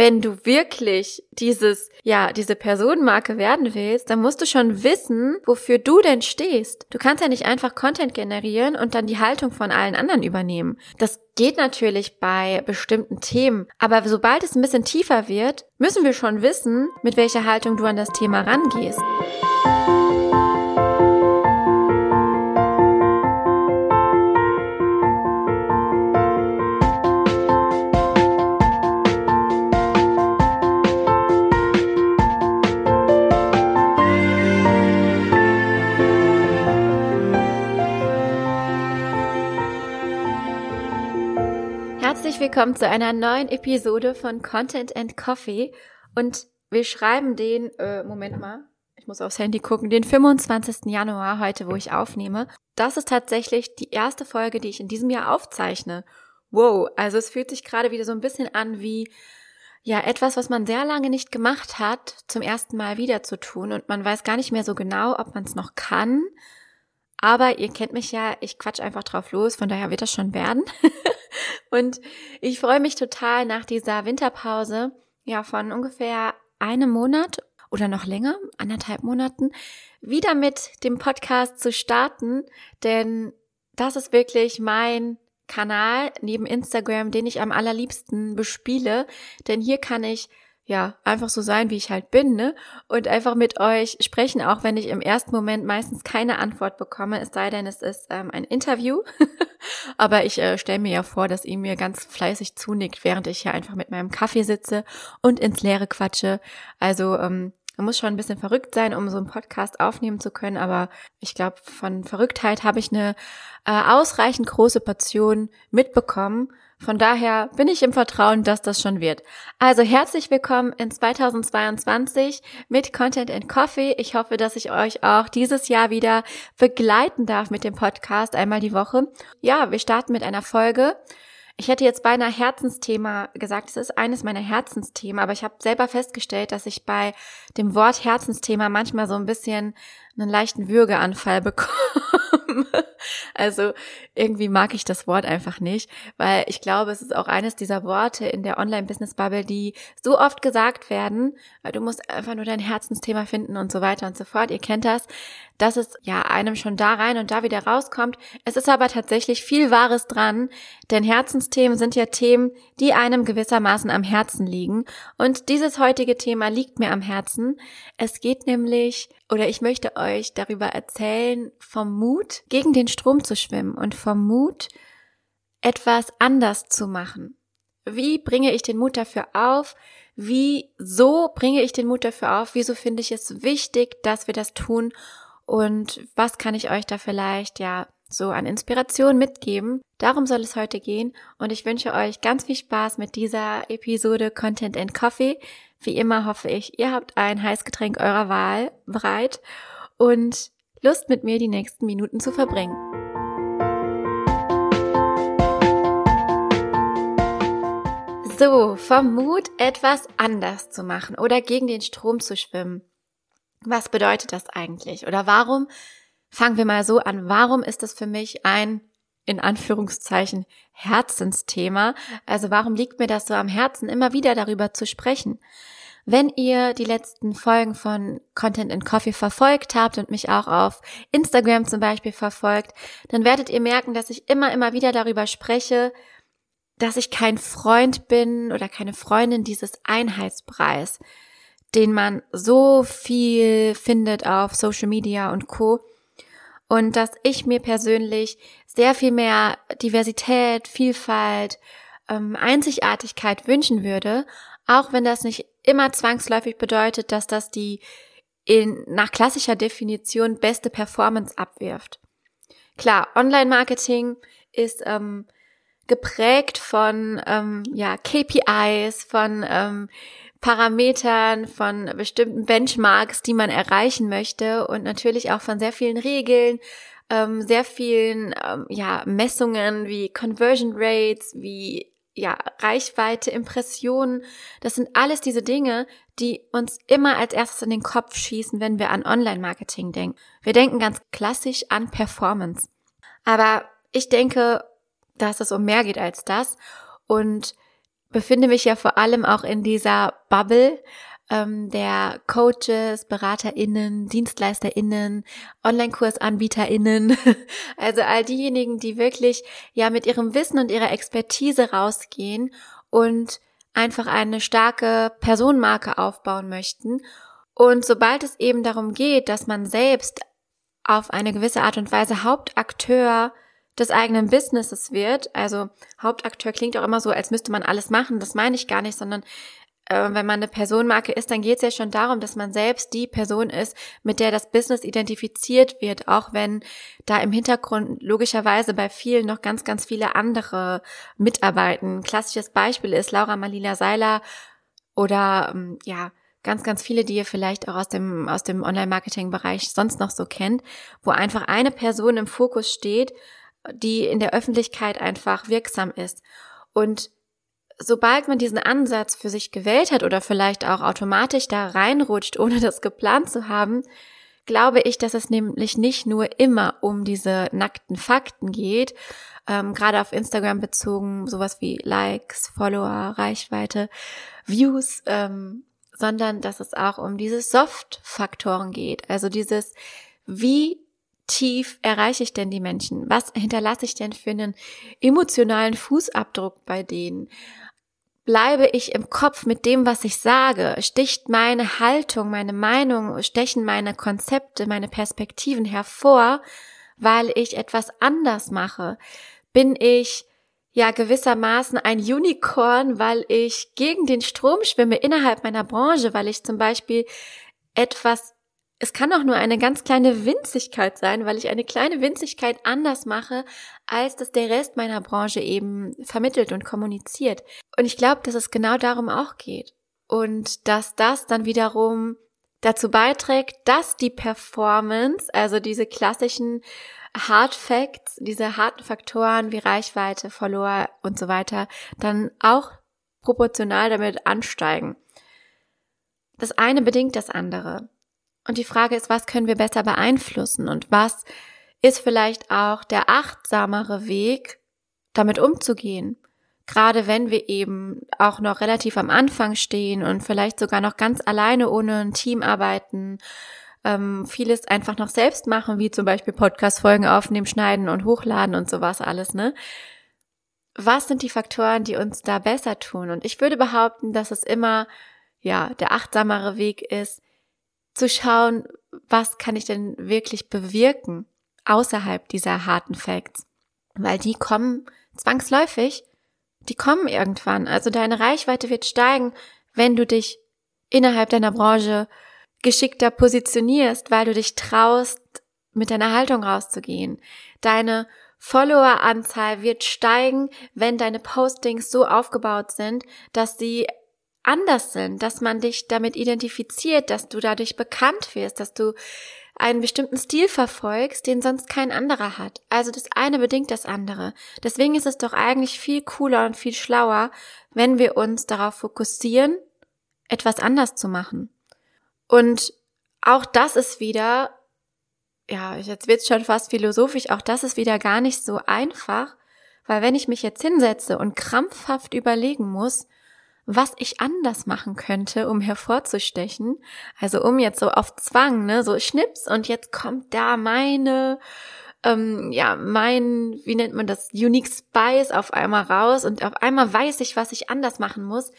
wenn du wirklich dieses, ja, diese Personenmarke werden willst, dann musst du schon wissen, wofür du denn stehst. Du kannst ja nicht einfach Content generieren und dann die Haltung von allen anderen übernehmen. Das geht natürlich bei bestimmten Themen, aber sobald es ein bisschen tiefer wird, müssen wir schon wissen, mit welcher Haltung du an das Thema rangehst. Willkommen zu einer neuen Episode von Content and Coffee. Und wir schreiben den, äh, Moment mal, ich muss aufs Handy gucken, den 25. Januar heute, wo ich aufnehme. Das ist tatsächlich die erste Folge, die ich in diesem Jahr aufzeichne. Wow, also es fühlt sich gerade wieder so ein bisschen an wie, ja, etwas, was man sehr lange nicht gemacht hat, zum ersten Mal wieder zu tun. Und man weiß gar nicht mehr so genau, ob man es noch kann. Aber ihr kennt mich ja, ich quatsch einfach drauf los, von daher wird das schon werden. Und ich freue mich total nach dieser Winterpause, ja, von ungefähr einem Monat oder noch länger, anderthalb Monaten, wieder mit dem Podcast zu starten, denn das ist wirklich mein Kanal neben Instagram, den ich am allerliebsten bespiele, denn hier kann ich ja, einfach so sein, wie ich halt bin, ne? Und einfach mit euch sprechen, auch wenn ich im ersten Moment meistens keine Antwort bekomme, es sei denn, es ist ähm, ein Interview. Aber ich äh, stelle mir ja vor, dass ihr mir ganz fleißig zunickt, während ich hier einfach mit meinem Kaffee sitze und ins Leere quatsche. Also ähm, man muss schon ein bisschen verrückt sein, um so einen Podcast aufnehmen zu können, aber ich glaube, von Verrücktheit habe ich eine äh, ausreichend große Portion mitbekommen von daher bin ich im Vertrauen, dass das schon wird. Also herzlich willkommen in 2022 mit Content and Coffee. Ich hoffe, dass ich euch auch dieses Jahr wieder begleiten darf mit dem Podcast einmal die Woche. Ja, wir starten mit einer Folge. Ich hätte jetzt beinahe Herzensthema gesagt, es ist eines meiner Herzensthemen, aber ich habe selber festgestellt, dass ich bei dem Wort Herzensthema manchmal so ein bisschen einen leichten Würgeanfall bekomme. Also irgendwie mag ich das Wort einfach nicht, weil ich glaube, es ist auch eines dieser Worte in der Online-Business-Bubble, die so oft gesagt werden, weil du musst einfach nur dein Herzensthema finden und so weiter und so fort. Ihr kennt das, dass es ja einem schon da rein und da wieder rauskommt. Es ist aber tatsächlich viel Wahres dran, denn Herzensthemen sind ja Themen, die einem gewissermaßen am Herzen liegen. Und dieses heutige Thema liegt mir am Herzen. Es geht nämlich oder ich möchte euch darüber erzählen vom Mut, gegen den Strom zu schwimmen und vom Mut, etwas anders zu machen. Wie bringe ich den Mut dafür auf? Wieso bringe ich den Mut dafür auf? Wieso finde ich es wichtig, dass wir das tun? Und was kann ich euch da vielleicht ja so an Inspiration mitgeben? Darum soll es heute gehen und ich wünsche euch ganz viel Spaß mit dieser Episode Content and Coffee. Wie immer hoffe ich, ihr habt ein Heißgetränk eurer Wahl bereit und Lust mit mir die nächsten Minuten zu verbringen. So, vom Mut, etwas anders zu machen oder gegen den Strom zu schwimmen. Was bedeutet das eigentlich? Oder warum, fangen wir mal so an, warum ist das für mich ein, in Anführungszeichen, Herzensthema? Also warum liegt mir das so am Herzen, immer wieder darüber zu sprechen? Wenn ihr die letzten Folgen von Content and Coffee verfolgt habt und mich auch auf Instagram zum Beispiel verfolgt, dann werdet ihr merken, dass ich immer, immer wieder darüber spreche, dass ich kein Freund bin oder keine Freundin dieses Einheitspreis, den man so viel findet auf Social Media und Co. Und dass ich mir persönlich sehr viel mehr Diversität, Vielfalt, ähm, Einzigartigkeit wünschen würde, auch wenn das nicht immer zwangsläufig bedeutet, dass das die in, nach klassischer Definition beste Performance abwirft. Klar, Online-Marketing ist ähm, geprägt von ähm, ja, KPIs, von ähm, Parametern, von bestimmten Benchmarks, die man erreichen möchte und natürlich auch von sehr vielen Regeln, ähm, sehr vielen ähm, ja, Messungen wie Conversion Rates, wie ja, Reichweite, Impressionen. Das sind alles diese Dinge, die uns immer als erstes in den Kopf schießen, wenn wir an Online-Marketing denken. Wir denken ganz klassisch an Performance. Aber ich denke, dass es um mehr geht als das. Und befinde mich ja vor allem auch in dieser Bubble ähm, der Coaches, BeraterInnen, DienstleisterInnen, Online-KursanbieterInnen, also all diejenigen, die wirklich ja mit ihrem Wissen und ihrer Expertise rausgehen und einfach eine starke Personenmarke aufbauen möchten. Und sobald es eben darum geht, dass man selbst auf eine gewisse Art und Weise Hauptakteur des eigenen Businesses wird, also Hauptakteur klingt auch immer so, als müsste man alles machen, das meine ich gar nicht, sondern wenn man eine Personenmarke ist, dann geht es ja schon darum, dass man selbst die Person ist, mit der das Business identifiziert wird, auch wenn da im Hintergrund logischerweise bei vielen noch ganz, ganz viele andere mitarbeiten. Klassisches Beispiel ist Laura Malina Seiler oder ähm, ja, ganz, ganz viele, die ihr vielleicht auch aus dem, aus dem Online-Marketing-Bereich sonst noch so kennt, wo einfach eine Person im Fokus steht, die in der Öffentlichkeit einfach wirksam ist. Und sobald man diesen Ansatz für sich gewählt hat oder vielleicht auch automatisch da reinrutscht, ohne das geplant zu haben, glaube ich, dass es nämlich nicht nur immer um diese nackten Fakten geht, ähm, gerade auf Instagram bezogen, sowas wie Likes, Follower, Reichweite, Views, ähm, sondern dass es auch um diese Soft-Faktoren geht. Also dieses, wie tief erreiche ich denn die Menschen? Was hinterlasse ich denn für einen emotionalen Fußabdruck bei denen? Bleibe ich im Kopf mit dem, was ich sage? Sticht meine Haltung, meine Meinung, stechen meine Konzepte, meine Perspektiven hervor, weil ich etwas anders mache? Bin ich ja gewissermaßen ein Unicorn, weil ich gegen den Strom schwimme innerhalb meiner Branche, weil ich zum Beispiel etwas es kann auch nur eine ganz kleine Winzigkeit sein, weil ich eine kleine Winzigkeit anders mache, als das der Rest meiner Branche eben vermittelt und kommuniziert. Und ich glaube, dass es genau darum auch geht. Und dass das dann wiederum dazu beiträgt, dass die Performance, also diese klassischen Hard Facts, diese harten Faktoren wie Reichweite, Follower und so weiter, dann auch proportional damit ansteigen. Das eine bedingt das andere. Und die Frage ist, was können wir besser beeinflussen und was ist vielleicht auch der achtsamere Weg, damit umzugehen? Gerade wenn wir eben auch noch relativ am Anfang stehen und vielleicht sogar noch ganz alleine ohne ein Team arbeiten, ähm, vieles einfach noch selbst machen, wie zum Beispiel Podcast-Folgen aufnehmen, schneiden und hochladen und sowas alles, ne? Was sind die Faktoren, die uns da besser tun? Und ich würde behaupten, dass es immer, ja, der achtsamere Weg ist, zu schauen, was kann ich denn wirklich bewirken außerhalb dieser harten Facts, weil die kommen zwangsläufig, die kommen irgendwann. Also deine Reichweite wird steigen, wenn du dich innerhalb deiner Branche geschickter positionierst, weil du dich traust, mit deiner Haltung rauszugehen. Deine Followeranzahl wird steigen, wenn deine Postings so aufgebaut sind, dass sie anders sind, dass man dich damit identifiziert, dass du dadurch bekannt wirst, dass du einen bestimmten Stil verfolgst, den sonst kein anderer hat. Also das eine bedingt das andere. Deswegen ist es doch eigentlich viel cooler und viel schlauer, wenn wir uns darauf fokussieren, etwas anders zu machen. Und auch das ist wieder, ja, jetzt wird's schon fast philosophisch, auch das ist wieder gar nicht so einfach, weil wenn ich mich jetzt hinsetze und krampfhaft überlegen muss, was ich anders machen könnte, um hervorzustechen. Also um jetzt so auf Zwang, ne, so Schnips und jetzt kommt da meine, ähm, ja, mein, wie nennt man das, Unique Spice auf einmal raus und auf einmal weiß ich, was ich anders machen muss.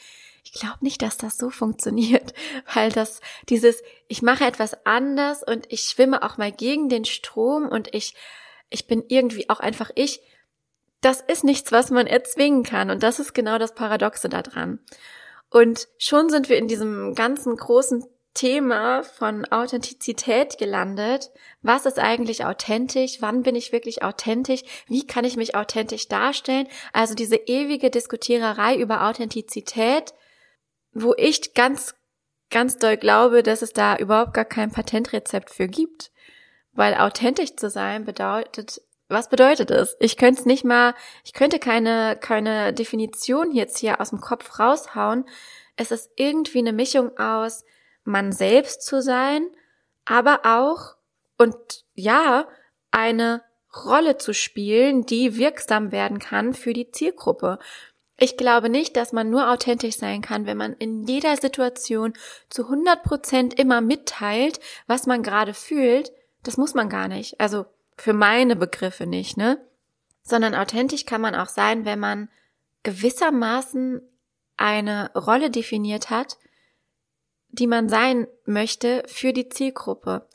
Ich glaube nicht, dass das so funktioniert, weil das dieses, ich mache etwas anders und ich schwimme auch mal gegen den Strom und ich, ich bin irgendwie auch einfach ich das ist nichts, was man erzwingen kann. Und das ist genau das Paradoxe daran. Und schon sind wir in diesem ganzen großen Thema von Authentizität gelandet. Was ist eigentlich authentisch? Wann bin ich wirklich authentisch? Wie kann ich mich authentisch darstellen? Also diese ewige Diskutiererei über Authentizität, wo ich ganz, ganz doll glaube, dass es da überhaupt gar kein Patentrezept für gibt. Weil authentisch zu sein bedeutet was bedeutet es? Ich könnte es nicht mal, ich könnte keine, keine Definition jetzt hier aus dem Kopf raushauen. Es ist irgendwie eine Mischung aus, man selbst zu sein, aber auch, und ja, eine Rolle zu spielen, die wirksam werden kann für die Zielgruppe. Ich glaube nicht, dass man nur authentisch sein kann, wenn man in jeder Situation zu 100 Prozent immer mitteilt, was man gerade fühlt. Das muss man gar nicht. Also für meine Begriffe nicht, ne? Sondern authentisch kann man auch sein, wenn man gewissermaßen eine Rolle definiert hat, die man sein möchte für die Zielgruppe.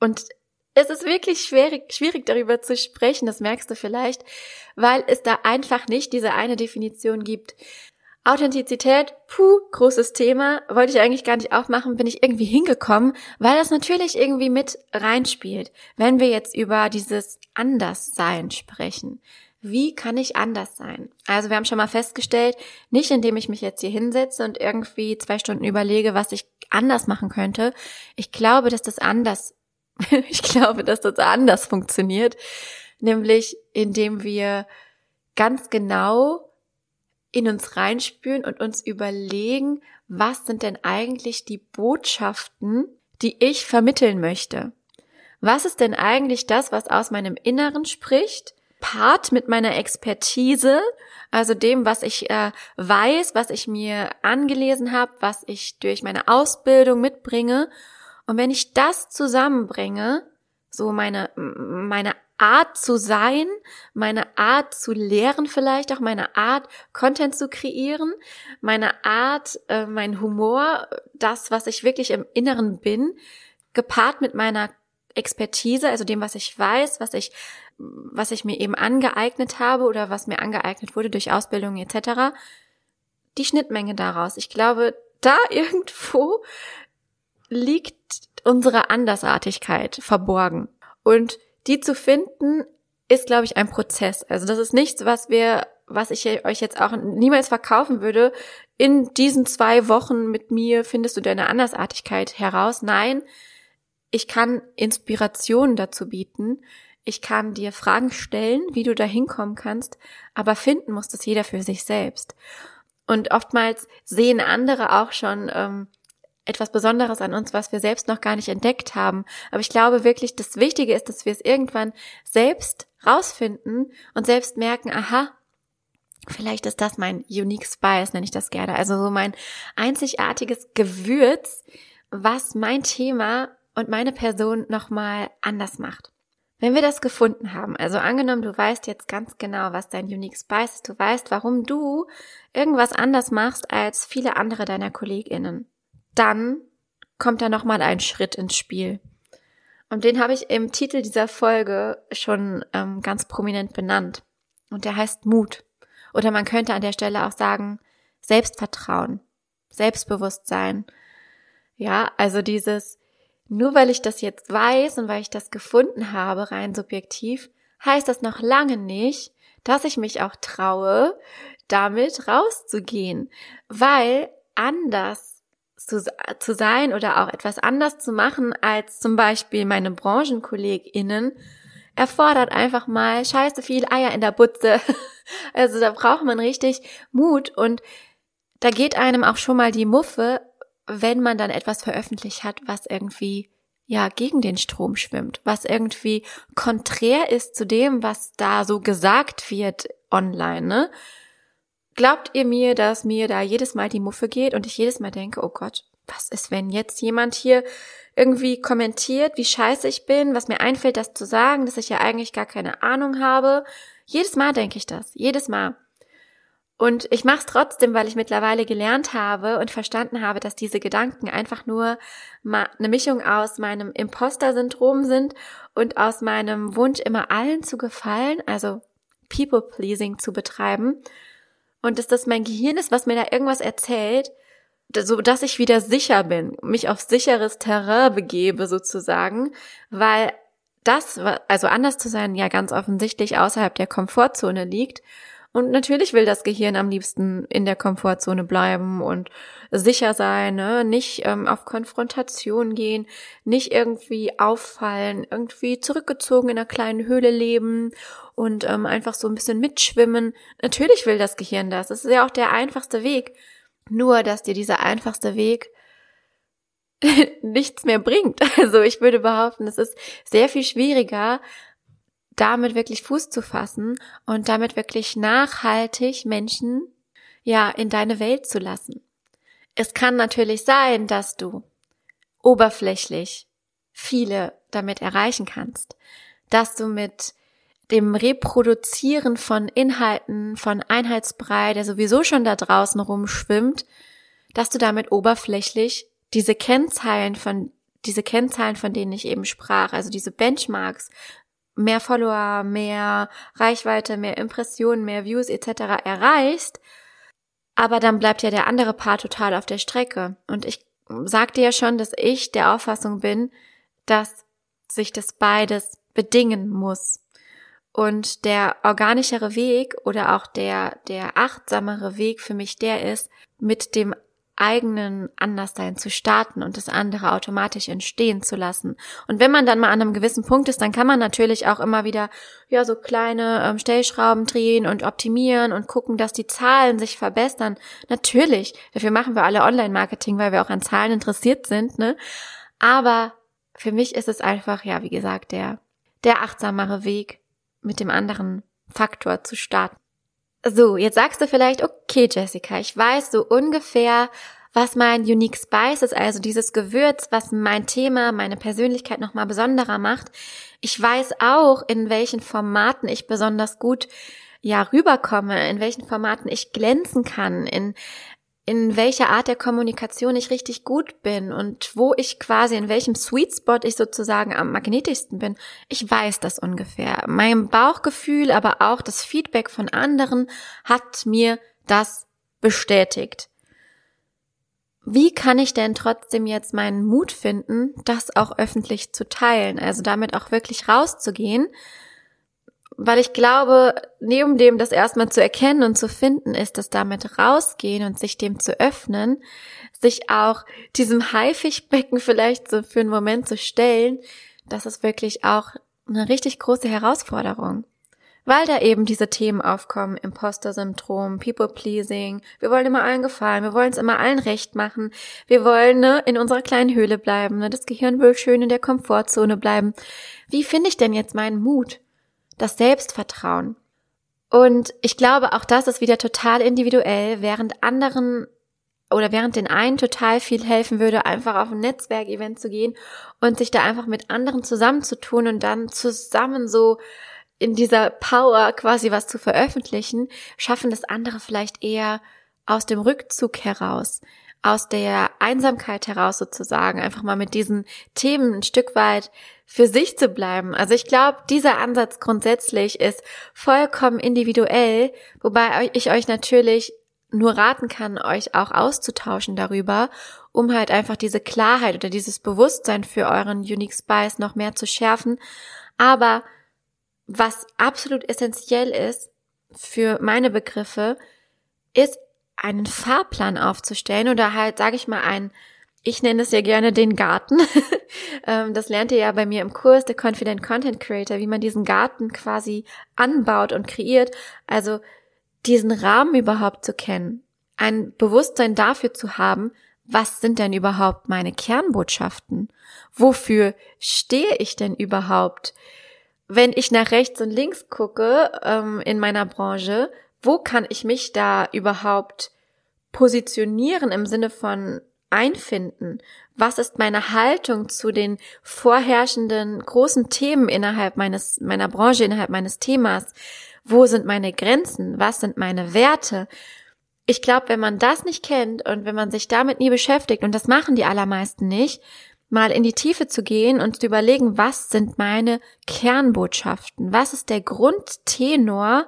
Und es ist wirklich schwierig, schwierig darüber zu sprechen, das merkst du vielleicht, weil es da einfach nicht diese eine Definition gibt. Authentizität, puh, großes Thema, wollte ich eigentlich gar nicht aufmachen, bin ich irgendwie hingekommen, weil das natürlich irgendwie mit reinspielt. Wenn wir jetzt über dieses Anderssein sprechen, wie kann ich anders sein? Also wir haben schon mal festgestellt, nicht indem ich mich jetzt hier hinsetze und irgendwie zwei Stunden überlege, was ich anders machen könnte. Ich glaube, dass das anders ich glaube, dass das anders funktioniert, nämlich indem wir ganz genau in uns reinspüren und uns überlegen, was sind denn eigentlich die Botschaften, die ich vermitteln möchte? Was ist denn eigentlich das, was aus meinem Inneren spricht? Part mit meiner Expertise, also dem, was ich äh, weiß, was ich mir angelesen habe, was ich durch meine Ausbildung mitbringe und wenn ich das zusammenbringe, so meine, meine Art zu sein, meine Art zu lehren vielleicht, auch meine Art, Content zu kreieren, meine Art, äh, mein Humor, das, was ich wirklich im Inneren bin, gepaart mit meiner Expertise, also dem, was ich weiß, was ich, was ich mir eben angeeignet habe oder was mir angeeignet wurde durch Ausbildung etc., die Schnittmenge daraus. Ich glaube, da irgendwo liegt unsere Andersartigkeit verborgen. Und die zu finden, ist, glaube ich, ein Prozess. Also das ist nichts, was wir, was ich euch jetzt auch niemals verkaufen würde. In diesen zwei Wochen mit mir findest du deine Andersartigkeit heraus. Nein, ich kann Inspirationen dazu bieten. Ich kann dir Fragen stellen, wie du da hinkommen kannst, aber finden muss das jeder für sich selbst. Und oftmals sehen andere auch schon ähm, etwas Besonderes an uns, was wir selbst noch gar nicht entdeckt haben. Aber ich glaube wirklich, das Wichtige ist, dass wir es irgendwann selbst rausfinden und selbst merken, aha, vielleicht ist das mein unique spice, nenne ich das gerne. Also so mein einzigartiges Gewürz, was mein Thema und meine Person nochmal anders macht. Wenn wir das gefunden haben, also angenommen, du weißt jetzt ganz genau, was dein Unique Spice ist, du weißt, warum du irgendwas anders machst als viele andere deiner KollegInnen dann kommt da nochmal ein Schritt ins Spiel. Und den habe ich im Titel dieser Folge schon ähm, ganz prominent benannt. Und der heißt Mut. Oder man könnte an der Stelle auch sagen Selbstvertrauen, Selbstbewusstsein. Ja, also dieses, nur weil ich das jetzt weiß und weil ich das gefunden habe, rein subjektiv, heißt das noch lange nicht, dass ich mich auch traue, damit rauszugehen. Weil anders zu, zu sein oder auch etwas anders zu machen als zum Beispiel meine BranchenkollegInnen, erfordert einfach mal scheiße viel Eier in der Butze. Also da braucht man richtig Mut und da geht einem auch schon mal die Muffe, wenn man dann etwas veröffentlicht hat, was irgendwie ja gegen den Strom schwimmt, was irgendwie konträr ist zu dem, was da so gesagt wird online, ne? Glaubt ihr mir, dass mir da jedes Mal die Muffe geht und ich jedes Mal denke, oh Gott, was ist, wenn jetzt jemand hier irgendwie kommentiert, wie scheiße ich bin, was mir einfällt, das zu sagen, dass ich ja eigentlich gar keine Ahnung habe. Jedes Mal denke ich das, jedes Mal. Und ich mache es trotzdem, weil ich mittlerweile gelernt habe und verstanden habe, dass diese Gedanken einfach nur eine Mischung aus meinem Imposter-Syndrom sind und aus meinem Wunsch, immer allen zu gefallen, also People-Pleasing zu betreiben und dass das mein Gehirn ist, was mir da irgendwas erzählt, so dass ich wieder sicher bin, mich auf sicheres Terrain begebe sozusagen, weil das, also anders zu sein, ja ganz offensichtlich außerhalb der Komfortzone liegt. Und natürlich will das Gehirn am liebsten in der Komfortzone bleiben und sicher sein, ne? nicht ähm, auf Konfrontation gehen, nicht irgendwie auffallen, irgendwie zurückgezogen in einer kleinen Höhle leben und ähm, einfach so ein bisschen mitschwimmen. Natürlich will das Gehirn das. Das ist ja auch der einfachste Weg. Nur, dass dir dieser einfachste Weg nichts mehr bringt. Also ich würde behaupten, es ist sehr viel schwieriger, damit wirklich Fuß zu fassen und damit wirklich nachhaltig Menschen ja, in deine Welt zu lassen. Es kann natürlich sein, dass du oberflächlich viele damit erreichen kannst, dass du mit dem Reproduzieren von Inhalten, von Einheitsbrei, der sowieso schon da draußen rumschwimmt, dass du damit oberflächlich diese Kennzahlen von, diese Kennzahlen, von denen ich eben sprach, also diese Benchmarks, mehr Follower, mehr Reichweite, mehr Impressionen, mehr Views etc. erreichst, aber dann bleibt ja der andere Part total auf der Strecke. Und ich sagte ja schon, dass ich der Auffassung bin, dass sich das beides bedingen muss. Und der organischere Weg oder auch der, der achtsamere Weg für mich der ist, mit dem eigenen Anderssein zu starten und das andere automatisch entstehen zu lassen. Und wenn man dann mal an einem gewissen Punkt ist, dann kann man natürlich auch immer wieder ja so kleine ähm, Stellschrauben drehen und optimieren und gucken, dass die Zahlen sich verbessern. Natürlich, dafür machen wir alle Online-Marketing, weil wir auch an Zahlen interessiert sind, ne? Aber für mich ist es einfach, ja, wie gesagt, der der achtsamere Weg, mit dem anderen Faktor zu starten. So, jetzt sagst du vielleicht, okay, Jessica, ich weiß so ungefähr, was mein Unique Spice ist, also dieses Gewürz, was mein Thema, meine Persönlichkeit nochmal besonderer macht. Ich weiß auch, in welchen Formaten ich besonders gut ja rüberkomme, in welchen Formaten ich glänzen kann, in in welcher Art der Kommunikation ich richtig gut bin und wo ich quasi in welchem Sweet Spot ich sozusagen am magnetischsten bin. Ich weiß das ungefähr. Mein Bauchgefühl, aber auch das Feedback von anderen hat mir das bestätigt. Wie kann ich denn trotzdem jetzt meinen Mut finden, das auch öffentlich zu teilen, also damit auch wirklich rauszugehen weil ich glaube, neben dem das erstmal zu erkennen und zu finden, ist das damit rausgehen und sich dem zu öffnen, sich auch diesem Haifischbecken vielleicht so für einen Moment zu stellen, das ist wirklich auch eine richtig große Herausforderung. Weil da eben diese Themen aufkommen, Imposter-Syndrom, People-Pleasing, wir wollen immer allen gefallen, wir wollen es immer allen recht machen, wir wollen ne, in unserer kleinen Höhle bleiben, ne, das Gehirn will schön in der Komfortzone bleiben. Wie finde ich denn jetzt meinen Mut? Das Selbstvertrauen. Und ich glaube, auch das ist wieder total individuell, während anderen oder während den einen total viel helfen würde, einfach auf ein Netzwerkevent zu gehen und sich da einfach mit anderen zusammenzutun und dann zusammen so in dieser Power quasi was zu veröffentlichen, schaffen das andere vielleicht eher aus dem Rückzug heraus, aus der Einsamkeit heraus sozusagen, einfach mal mit diesen Themen ein Stück weit für sich zu bleiben. Also ich glaube, dieser Ansatz grundsätzlich ist vollkommen individuell, wobei ich euch natürlich nur raten kann, euch auch auszutauschen darüber, um halt einfach diese Klarheit oder dieses Bewusstsein für euren Unique Spice noch mehr zu schärfen. Aber was absolut essentiell ist für meine Begriffe, ist einen Fahrplan aufzustellen oder halt, sage ich mal, ein ich nenne es ja gerne den Garten. Ähm, das lernt ihr ja bei mir im Kurs, der Confident Content Creator, wie man diesen Garten quasi anbaut und kreiert. Also diesen Rahmen überhaupt zu kennen, ein Bewusstsein dafür zu haben, was sind denn überhaupt meine Kernbotschaften? Wofür stehe ich denn überhaupt? Wenn ich nach rechts und links gucke ähm, in meiner Branche, wo kann ich mich da überhaupt positionieren im Sinne von einfinden? Was ist meine Haltung zu den vorherrschenden großen Themen innerhalb meines, meiner Branche, innerhalb meines Themas? Wo sind meine Grenzen? Was sind meine Werte? Ich glaube, wenn man das nicht kennt und wenn man sich damit nie beschäftigt, und das machen die allermeisten nicht, mal in die Tiefe zu gehen und zu überlegen, was sind meine Kernbotschaften? Was ist der Grundtenor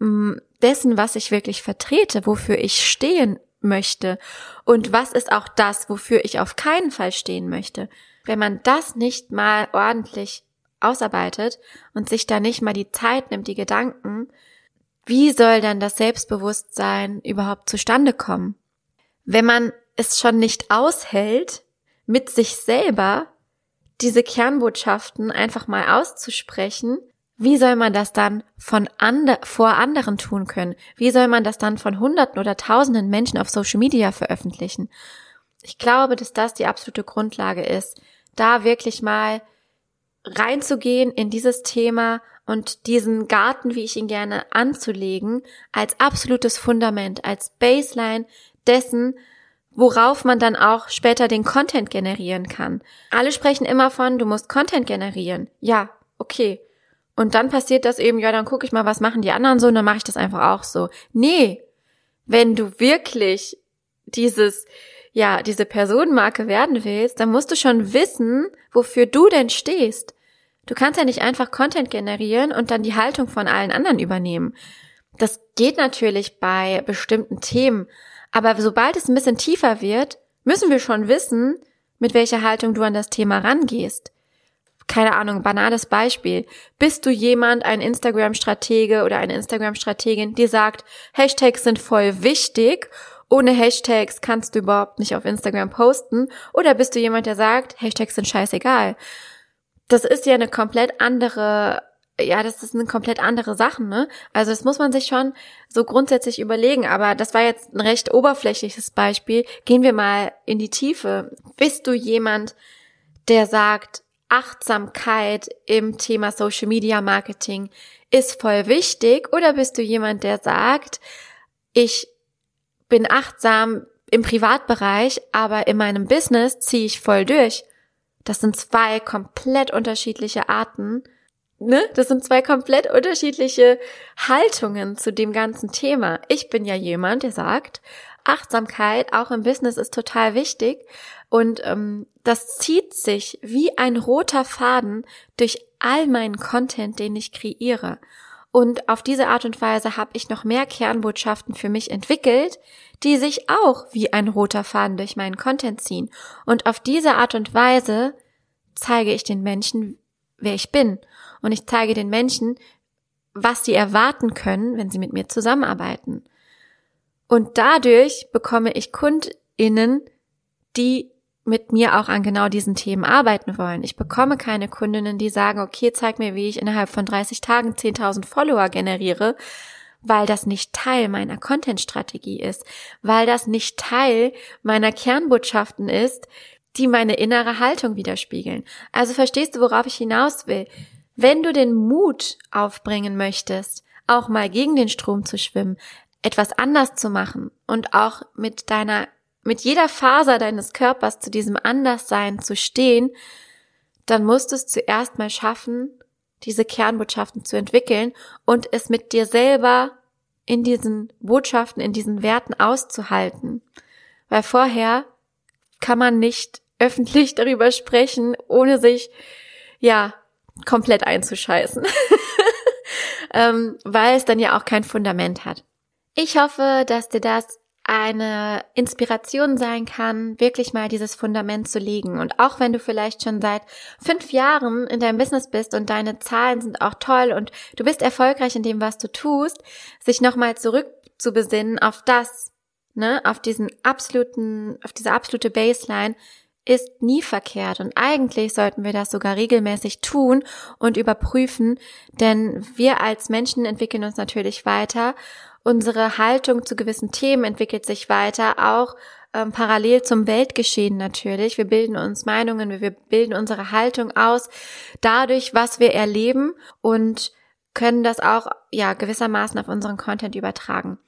dessen, was ich wirklich vertrete, wofür ich stehen möchte und was ist auch das, wofür ich auf keinen Fall stehen möchte. Wenn man das nicht mal ordentlich ausarbeitet und sich da nicht mal die Zeit nimmt, die Gedanken, wie soll dann das Selbstbewusstsein überhaupt zustande kommen? Wenn man es schon nicht aushält, mit sich selber diese Kernbotschaften einfach mal auszusprechen, wie soll man das dann von ander, vor anderen tun können? Wie soll man das dann von Hunderten oder Tausenden Menschen auf Social Media veröffentlichen? Ich glaube, dass das die absolute Grundlage ist, da wirklich mal reinzugehen in dieses Thema und diesen Garten, wie ich ihn gerne anzulegen, als absolutes Fundament, als Baseline dessen, worauf man dann auch später den Content generieren kann. Alle sprechen immer von, du musst Content generieren. Ja, okay. Und dann passiert das eben, ja, dann gucke ich mal, was machen die anderen so und dann mache ich das einfach auch so. Nee, wenn du wirklich dieses, ja, diese Personenmarke werden willst, dann musst du schon wissen, wofür du denn stehst. Du kannst ja nicht einfach Content generieren und dann die Haltung von allen anderen übernehmen. Das geht natürlich bei bestimmten Themen, aber sobald es ein bisschen tiefer wird, müssen wir schon wissen, mit welcher Haltung du an das Thema rangehst. Keine Ahnung, banales Beispiel. Bist du jemand, ein Instagram-Stratege oder eine Instagram-Strategin, die sagt, Hashtags sind voll wichtig ohne Hashtags kannst du überhaupt nicht auf Instagram posten? Oder bist du jemand, der sagt, Hashtags sind scheißegal? Das ist ja eine komplett andere, ja, das ist eine komplett andere Sachen, ne? Also das muss man sich schon so grundsätzlich überlegen. Aber das war jetzt ein recht oberflächliches Beispiel. Gehen wir mal in die Tiefe. Bist du jemand, der sagt, Achtsamkeit im Thema Social Media Marketing ist voll wichtig? Oder bist du jemand, der sagt, ich bin achtsam im Privatbereich, aber in meinem Business ziehe ich voll durch. Das sind zwei komplett unterschiedliche Arten. Ne? Das sind zwei komplett unterschiedliche Haltungen zu dem ganzen Thema. Ich bin ja jemand, der sagt, Achtsamkeit auch im Business ist total wichtig und ähm, das zieht sich wie ein roter Faden durch all meinen Content, den ich kreiere. Und auf diese Art und Weise habe ich noch mehr Kernbotschaften für mich entwickelt, die sich auch wie ein roter Faden durch meinen Content ziehen. Und auf diese Art und Weise zeige ich den Menschen, wer ich bin. Und ich zeige den Menschen, was sie erwarten können, wenn sie mit mir zusammenarbeiten. Und dadurch bekomme ich KundInnen, die mit mir auch an genau diesen Themen arbeiten wollen. Ich bekomme keine Kundinnen, die sagen, okay, zeig mir, wie ich innerhalb von 30 Tagen 10.000 Follower generiere, weil das nicht Teil meiner Content-Strategie ist, weil das nicht Teil meiner Kernbotschaften ist, die meine innere Haltung widerspiegeln. Also verstehst du, worauf ich hinaus will? Wenn du den Mut aufbringen möchtest, auch mal gegen den Strom zu schwimmen, etwas anders zu machen und auch mit deiner mit jeder Faser deines Körpers zu diesem Anderssein zu stehen, dann musst du es zuerst mal schaffen, diese Kernbotschaften zu entwickeln und es mit dir selber in diesen Botschaften, in diesen Werten auszuhalten. Weil vorher kann man nicht öffentlich darüber sprechen, ohne sich, ja, komplett einzuscheißen. ähm, weil es dann ja auch kein Fundament hat. Ich hoffe, dass dir das eine Inspiration sein kann, wirklich mal dieses Fundament zu legen. Und auch wenn du vielleicht schon seit fünf Jahren in deinem Business bist und deine Zahlen sind auch toll und du bist erfolgreich in dem, was du tust, sich nochmal zurück zu besinnen auf das, ne, auf diesen absoluten, auf diese absolute Baseline, ist nie verkehrt und eigentlich sollten wir das sogar regelmäßig tun und überprüfen, denn wir als Menschen entwickeln uns natürlich weiter Unsere Haltung zu gewissen Themen entwickelt sich weiter, auch ähm, parallel zum Weltgeschehen natürlich. Wir bilden uns Meinungen, wir bilden unsere Haltung aus, dadurch, was wir erleben und können das auch ja gewissermaßen auf unseren Content übertragen.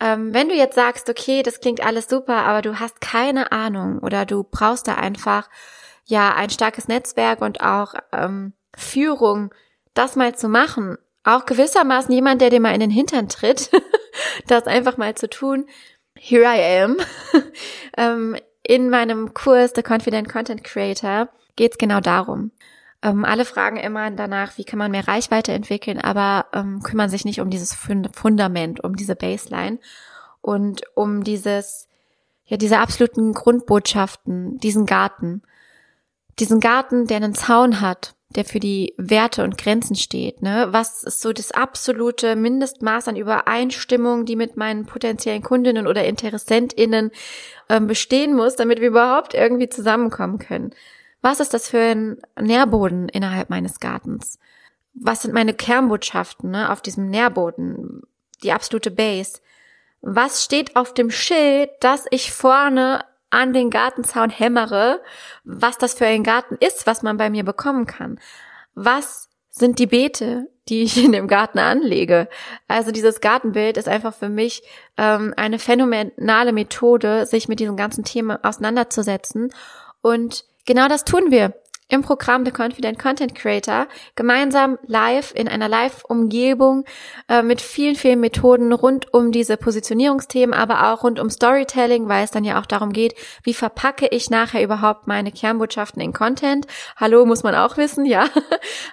Ähm, wenn du jetzt sagst, okay, das klingt alles super, aber du hast keine Ahnung oder du brauchst da einfach ja ein starkes Netzwerk und auch ähm, Führung, das mal zu machen, auch gewissermaßen jemand, der dir mal in den Hintern tritt, das einfach mal zu tun. Here I am. ähm, in meinem Kurs The Confident Content Creator geht es genau darum. Ähm, alle fragen immer danach, wie kann man mehr Reichweite entwickeln, aber ähm, kümmern sich nicht um dieses Fundament, um diese Baseline und um dieses, ja, diese absoluten Grundbotschaften, diesen Garten. Diesen Garten, der einen Zaun hat, der für die Werte und Grenzen steht. Ne? Was ist so das absolute Mindestmaß an Übereinstimmung, die mit meinen potenziellen Kundinnen oder InteressentInnen ähm, bestehen muss, damit wir überhaupt irgendwie zusammenkommen können? Was ist das für ein Nährboden innerhalb meines Gartens? Was sind meine Kernbotschaften ne, auf diesem Nährboden? Die absolute Base. Was steht auf dem Schild, das ich vorne an den Gartenzaun hämmere, was das für ein Garten ist, was man bei mir bekommen kann. Was sind die Beete, die ich in dem Garten anlege? Also dieses Gartenbild ist einfach für mich ähm, eine phänomenale Methode, sich mit diesem ganzen Thema auseinanderzusetzen. Und genau das tun wir im Programm The Confident Content Creator gemeinsam live in einer Live-Umgebung äh, mit vielen, vielen Methoden rund um diese Positionierungsthemen, aber auch rund um Storytelling, weil es dann ja auch darum geht, wie verpacke ich nachher überhaupt meine Kernbotschaften in Content. Hallo, muss man auch wissen, ja.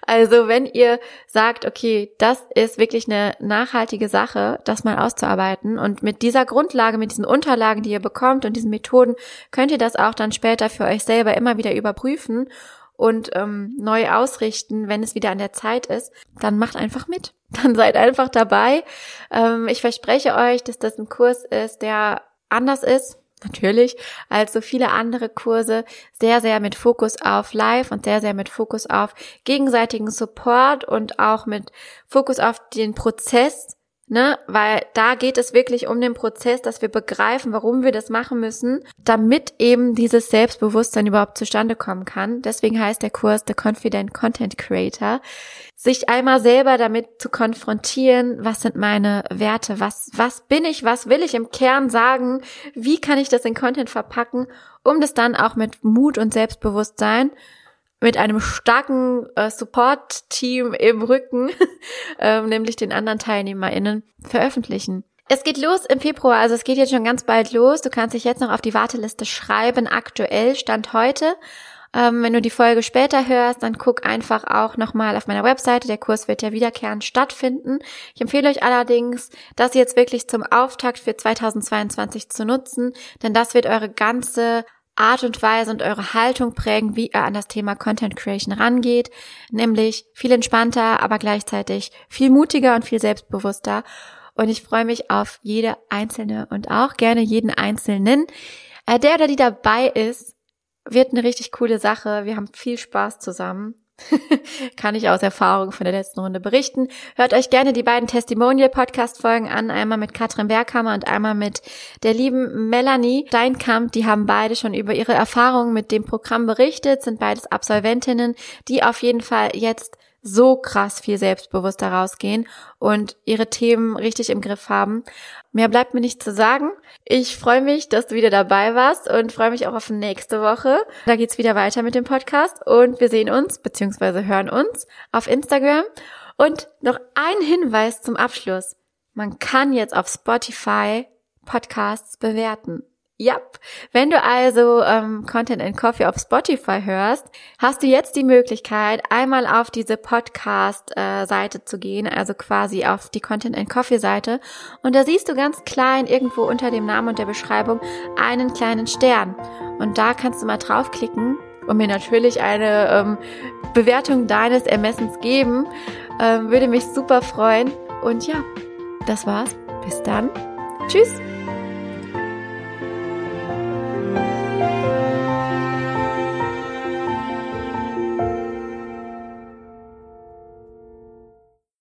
Also wenn ihr sagt, okay, das ist wirklich eine nachhaltige Sache, das mal auszuarbeiten und mit dieser Grundlage, mit diesen Unterlagen, die ihr bekommt und diesen Methoden, könnt ihr das auch dann später für euch selber immer wieder überprüfen und ähm, neu ausrichten, wenn es wieder an der Zeit ist, dann macht einfach mit. Dann seid einfach dabei. Ähm, ich verspreche euch, dass das ein Kurs ist, der anders ist, natürlich, als so viele andere Kurse, sehr, sehr mit Fokus auf Live und sehr, sehr mit Fokus auf gegenseitigen Support und auch mit Fokus auf den Prozess, Ne, weil da geht es wirklich um den Prozess, dass wir begreifen, warum wir das machen müssen, damit eben dieses Selbstbewusstsein überhaupt zustande kommen kann. Deswegen heißt der Kurs The Confident Content Creator. Sich einmal selber damit zu konfrontieren, was sind meine Werte, was, was bin ich, was will ich im Kern sagen, wie kann ich das in Content verpacken, um das dann auch mit Mut und Selbstbewusstsein mit einem starken äh, Support-Team im Rücken, ähm, nämlich den anderen TeilnehmerInnen, veröffentlichen. Es geht los im Februar, also es geht jetzt schon ganz bald los. Du kannst dich jetzt noch auf die Warteliste schreiben, aktuell, Stand heute. Ähm, wenn du die Folge später hörst, dann guck einfach auch nochmal auf meiner Webseite. Der Kurs wird ja wiederkehrend stattfinden. Ich empfehle euch allerdings, das jetzt wirklich zum Auftakt für 2022 zu nutzen, denn das wird eure ganze Art und Weise und eure Haltung prägen, wie ihr an das Thema Content Creation rangeht, nämlich viel entspannter, aber gleichzeitig viel mutiger und viel selbstbewusster. Und ich freue mich auf jede einzelne und auch gerne jeden einzelnen. Äh, der oder die dabei ist, wird eine richtig coole Sache. Wir haben viel Spaß zusammen. Kann ich aus Erfahrung von der letzten Runde berichten. Hört euch gerne die beiden Testimonial-Podcast-Folgen an, einmal mit Katrin Berghammer und einmal mit der lieben Melanie Steinkamp. Die haben beide schon über ihre Erfahrungen mit dem Programm berichtet, sind beides Absolventinnen, die auf jeden Fall jetzt so krass viel selbstbewusster rausgehen und ihre Themen richtig im Griff haben. Mehr bleibt mir nicht zu sagen. Ich freue mich, dass du wieder dabei warst und freue mich auch auf nächste Woche. Da geht's wieder weiter mit dem Podcast und wir sehen uns bzw. hören uns auf Instagram. Und noch ein Hinweis zum Abschluss. Man kann jetzt auf Spotify Podcasts bewerten. Ja, wenn du also ähm, Content and Coffee auf Spotify hörst, hast du jetzt die Möglichkeit, einmal auf diese Podcast-Seite äh, zu gehen, also quasi auf die Content and Coffee Seite. Und da siehst du ganz klein irgendwo unter dem Namen und der Beschreibung einen kleinen Stern. Und da kannst du mal draufklicken und mir natürlich eine ähm, Bewertung deines Ermessens geben. Ähm, würde mich super freuen. Und ja, das war's. Bis dann. Tschüss.